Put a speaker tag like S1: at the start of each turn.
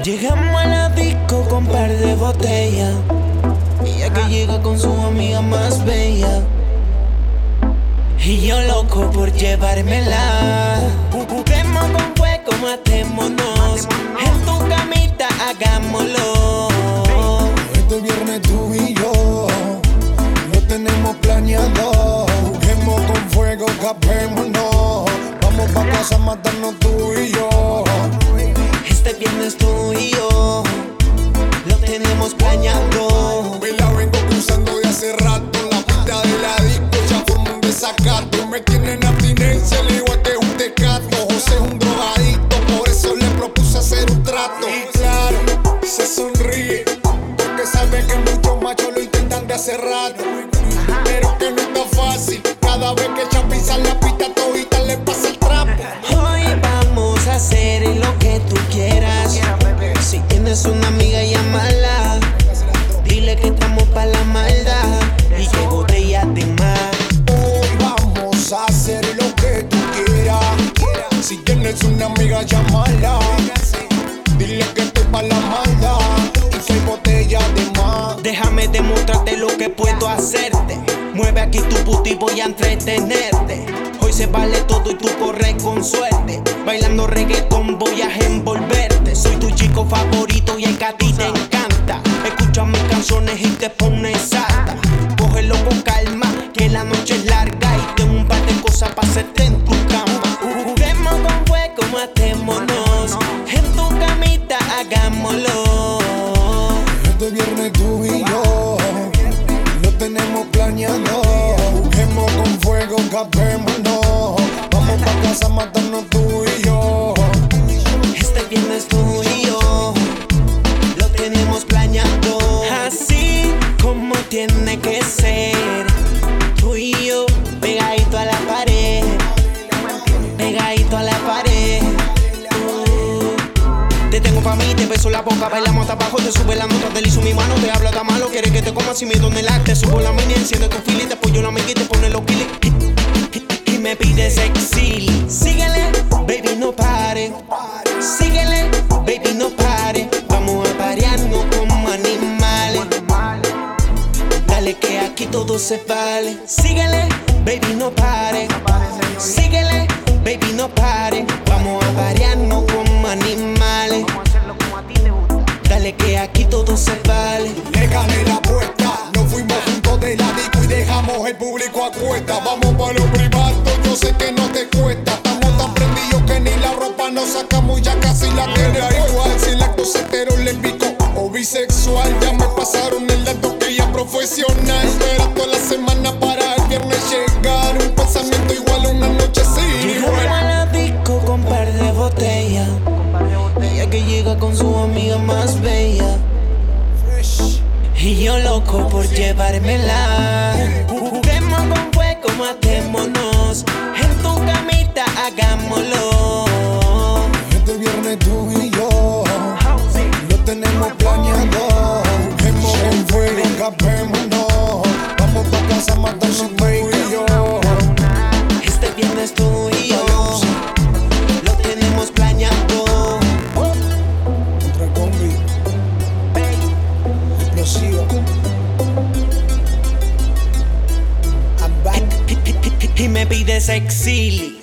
S1: Llegamos a la disco con par de botellas. Ella que llega con su amiga más bella. Y yo loco por llevármela. Juguemos con fuego, matémonos. En tu camita hagámoslo.
S2: Este viernes tú y yo lo tenemos planeado. Juguemos con fuego, capémonos. Vamos pa' casa matarnos tú y yo. Tienen abstinencia, al igual que un tecato. José es un drogadicto, por eso le propuse hacer un trato. Y claro, se sonríe, porque sabe que muchos machos lo intentan de hace rato. Pero que no está fácil. Cada vez que ella pisa la pista, todita le pasa el trapo.
S1: Hoy vamos a hacer lo que tú quieras. Si tienes una amiga, llámala. Dile que estamos pa' la maldad Déjame demostrarte lo que puedo hacerte. Mueve aquí tu puto y voy a entretenerte. Hoy se vale todo y tú corres con suerte. Bailando reggaetón voy a envolverte. Soy tu chico favorito y el que a ti te encanta. Escucha mis canciones y te pones alta. Cógelo con calma, que la noche es larga y tengo un par de cosas para hacerte en tu cama. Juguemos con fuego, matémonos. En tu camita hagámoslo.
S2: Vamos a matarnos tú y yo.
S1: Este viernes tú y yo lo tenemos planeado así como tiene que ser. Tú y yo pegadito a la pared, pegadito a la pared. Te tengo pa' mí, te beso la boca, bailamos hasta abajo, te sube la nota, deslizo mi mano, te hablo tan malo, quieres que te coma si me donde el te subo la mini, enciende tu fili, te apoyo la y te pone los kilis. Me pides exil. Síguele, baby, no pare. Síguele, baby, no pare. Vamos a parearnos como animales. Dale que aquí todo se vale. Síguele, baby, no pare. Síguele, baby, no pare. Vamos a parearnos como animales. Dale que aquí todo se vale.
S2: Vamos pa' lo privado, yo sé que no te cuesta. Estamos tan prendidos que ni la ropa nos sacamos ya casi la tela igual. Si setero le pico o bisexual, ya me pasaron el dato que ya profesional. Espera toda la semana para el viernes llegar. Un pensamiento igual a una noche sin
S1: Llegamos a
S2: igual.
S1: la disco con par de botellas. Ella que llega con su amiga más bella. Y yo loco por llevármela. Matémonos. En tu camita hagámoslo.
S2: Este viernes tú y yo lo tenemos planeado. Juguemos con fuego, I'm